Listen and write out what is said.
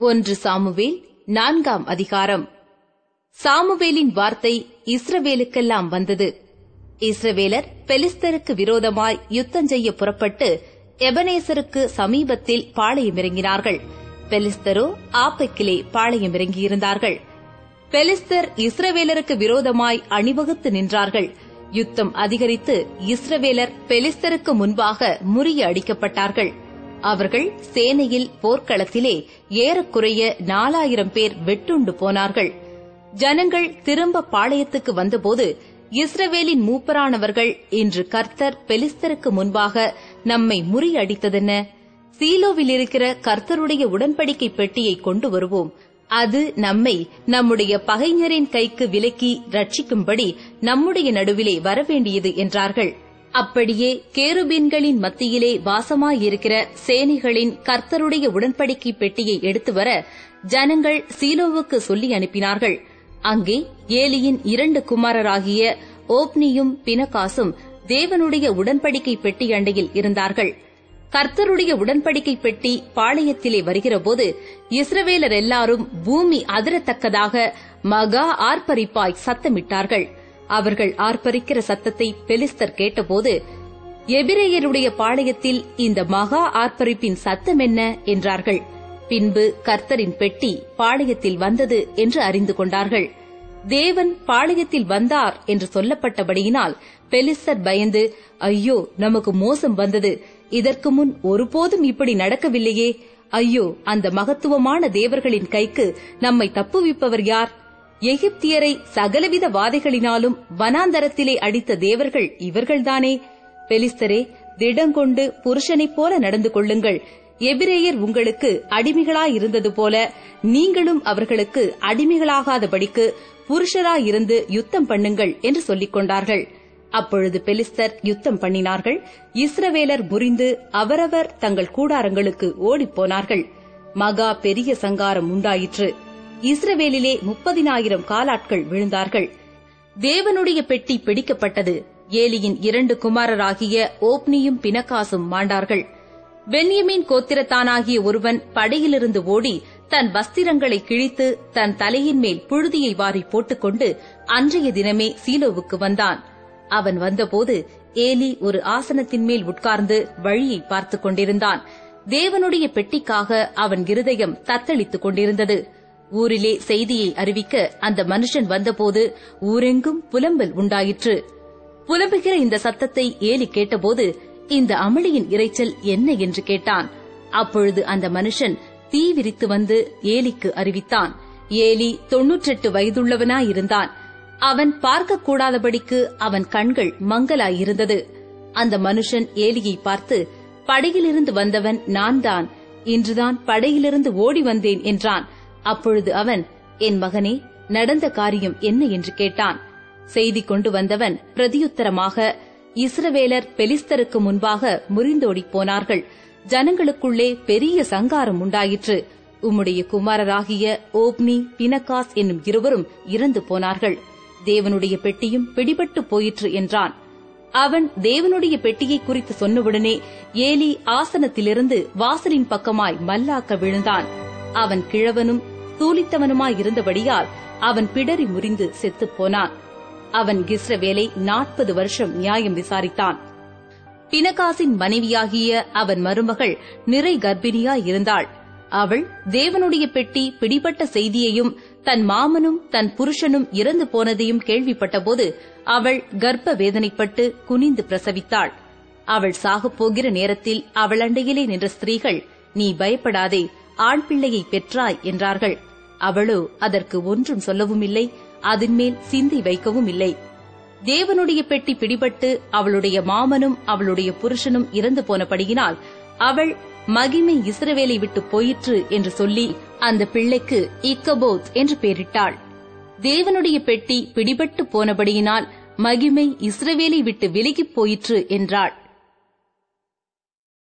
ஒன்று சாமுவேல் நான்காம் அதிகாரம். சாமுவேலின் வார்த்தை இஸ்ரவேலுக்கெல்லாம் வந்தது. இஸ்ரவேலர் பெலிஸ்தருக்கு விரோதமாய் யுத்தம் செய்ய புறப்பட்டு எபனேசருக்கு சமீபத்தில் பாளையமிறங்கினார்கள் பெலிஸ்தரோ ஆப்பக்கிலே பாளையமிறங்கியிருந்தார்கள் பெலிஸ்தர் இஸ்ரவேலருக்கு விரோதமாய் அணிவகுத்து நின்றார்கள். யுத்தம் அதிகரித்து இஸ்ரவேலர் பெலிஸ்தருக்கு முன்பாக முறிய அடிக்கப்பட்டார்கள் அவர்கள் சேனையில் போர்க்களத்திலே ஏறக்குறைய நாலாயிரம் பேர் வெட்டுண்டு போனார்கள். ஜனங்கள் திரும்ப பாளையத்துக்கு வந்தபோது இஸ்ரவேலின் மூப்பரானவர்கள் இன்று கர்த்தர் பெலிஸ்தருக்கு முன்பாக நம்மை முறியடித்ததென்ன? சீலோவில் இருக்கிற கர்த்தருடைய உடன்படிக்கை பெட்டியை கொண்டு வருவோம். அது நம்மை நம்முடைய பகைஞரின் கைக்கு விலக்கி ரட்சிக்கும்படி நம்முடைய நடுவிலே வரவேண்டியது என்றார்கள். அப்படியே கேருபீன்களின் மத்தியிலே வாசமாயிருக்கிற சேனைகளின் கர்த்தருடைய உடன்படிக்கை பெட்டியை எடுத்து வர ஜனங்கள் சீலோவுக்கு சொல்லி அனுப்பினார்கள். அங்கே ஏலியின் இரண்டு குமாரராகிய ஓப்னியும் பினகாசும் தேவனுடைய உடன்படிக்கை பெட்டி அண்டையில் இருந்தார்கள். கர்த்தருடைய உடன்படிக்கை பெட்டி பாளையத்திலே வருகிறபோது இஸ்ரவேலர் எல்லாரும் பூமி அதிரத்தக்கதாக மகா ஆர்ப்பரிப்பாய் சத்தமிட்டார்கள். அவர்கள் ஆர்ப்பரிக்கிற சத்தத்தை பெலிஸ்தர் கேட்டபோது எபிரேயருடைய பாளையத்தில் இந்த மகா ஆர்ப்பரிப்பின் சத்தம் என்ன? என்றார்கள். பின்பு கர்த்தரின் பெட்டி பாளையத்தில் வந்தது என்று அறிந்து கொண்டார்கள். தேவன் பாளையத்தில் வந்தார் என்று சொல்லப்பட்டபடியினால் பெலிஸ்தர் பயந்து ஐயோ நமக்கு மோசம் வந்தது. இதற்கு முன் ஒருபோதும் இப்படி நடக்கவில்லையே. ஐயோ அந்த மகத்துவமான தேவர்களின் கைக்கு நம்மை தப்புவிப்பவர் யார்? எகிப்தியரை சகலவித வாதைகளினாலும் வனாந்தரத்திலே அடித்த தேவர்கள் இவர்கள்தானே? பெலிஸ்தரே திடங்கொண்டு புருஷனைப் போல நடந்து கொள்ளுங்கள். எபிரேயர் உங்களுக்கு அடிமைகளாயிருந்தது போல நீங்களும் அவர்களுக்கு அடிமைகளாகாதபடிக்கு புருஷராயிருந்து யுத்தம் பண்ணுங்கள் என்று சொல்லிக் கொண்டார்கள். அப்பொழுது பெலிஸ்தர் யுத்தம் பண்ணினார்கள். இஸ்ரவேலர் முறிந்து அவரவர் தங்கள் கூடாரங்களுக்கு ஓடிப்போனார்கள் மகா பெரிய சங்காரம் உண்டாயிற்று. இஸ்ரவேலிலே முப்பதினாயிரம் காலாட்கள் விழுந்தார்கள். தேவனுடைய பெட்டி பிடிக்கப்பட்டது. ஏலியின் இரண்டு குமாரராகிய ஓப்னியும் பினகாசும் மாண்டார்கள். பென்யமின் கோத்திரத்தானாகிய ஒருவன் படையிலிருந்து ஓடி தன் வஸ்திரங்களை கிழித்து தன் தலையின் மேல் புழுதியை வாரி போட்டுக்கொண்டு அன்றைய தினமே சீலோவுக்கு வந்தான். அவன் வந்தபோது ஏலி ஒரு ஆசனத்தின் மேல் உட்கார்ந்து வழியை பார்த்துக் கொண்டிருந்தான். தேவனுடைய பெட்டிக்காக அவன் இருதயம் தத்தளித்துக் கொண்டிருந்தது. ஊரிலே செய்தியை அறிவிக்க அந்த மனுஷன் வந்தபோது ஊரெங்கும் புலம்பல் உண்டாயிற்று. புலம்புகிற இந்த சத்தத்தை ஏலி கேட்டபோது இந்த அமளியின் இரைச்சல் என்ன என்று கேட்டான். அப்பொழுது அந்த மனுஷன் தீ விரித்து வந்து ஏலிக்கு அறிவித்தான். ஏலி தொன்னூற்றெட்டு வயதுள்ளவனாயிருந்தான். அவன் பார்க்கக்கூடாதபடிக்கு அவன் கண்கள் மங்கலாயிருந்தது அந்த மனுஷன் ஏலியை பார்த்து படையிலிருந்து வந்தவன் நான் தான் இன்றுதான் படையிலிருந்து ஓடி வந்தேன் என்றான். அப்பொழுது அவன் என் மகனே நடந்த காரியம் என்ன என்று கேட்டான். செய்தி கொண்டு வந்தவன் பிரதியுத்தரமாக இஸ்ரவேலர் பெலிஸ்தருக்கு முன்பாக முறிந்தோடிப் போனார்கள். ஜனங்களுக்குள்ளே பெரிய சங்காரம் உண்டாயிற்று. உம்முடைய குமாரராகிய ஓப்னி பினகாஸ் என்னும் இருவரும் இறந்து போனார்கள். தேவனுடைய பெட்டியும் பிடிபட்டு போயிற்று என்றான். அவன் தேவனுடைய பெட்டியை குறித்து சொன்னவுடனே ஏலி ஆசனத்திலிருந்து வாசலின் பக்கமாய் மல்லாக்க விழுந்தான். அவன் கிழவனும் தூளித்தவனுமாயிருந்தபடியால் அவன் பிடரி முறிந்து செத்துப் போனான் அவன் இஸ்ரவேலை நாற்பது வருஷம் நியாயம் விசாரித்தான். பினகாசின் மனைவியாகிய அவன் மருமகள் நிறை கர்ப்பிணியாயிருந்தாள். அவள் தேவனுடைய பெட்டி பிடிபட்ட செய்தியையும் தன் மாமனும் தன் புருஷனும் இறந்து போனதையும் கேள்விப்பட்டபோது அவள் கர்ப்ப வேதனைப்பட்டு குனிந்து பிரசவித்தாள். அவள் சாகப்போகிற நேரத்தில் அவள் அண்டையிலே நின்ற ஸ்திரீகள் நீ பயப்படாதே ஆண் பிள்ளையை பெற்றாய் என்றார்கள். அவளோ அதற்கு ஒன்றும் சொல்லவும் இல்லை அதன்மேல் சிந்தி வைக்கவும் இல்லை தேவனுடைய பெட்டி பிடிபட்டு அவளுடைய மாமனும் அவளுடைய புருஷனும் இறந்து போனபடியினால் அவள் மகிமை இஸ்ரவேலை விட்டு போயிற்று என்று சொல்லி அந்த பிள்ளைக்கு இக்கபோத் என்று பெயரிட்டாள் தேவனுடைய பெட்டி பிடிபட்டு போனபடியினால் மகிமை இஸ்ரவேலை விட்டு விலகிப் போயிற்று என்றாள்.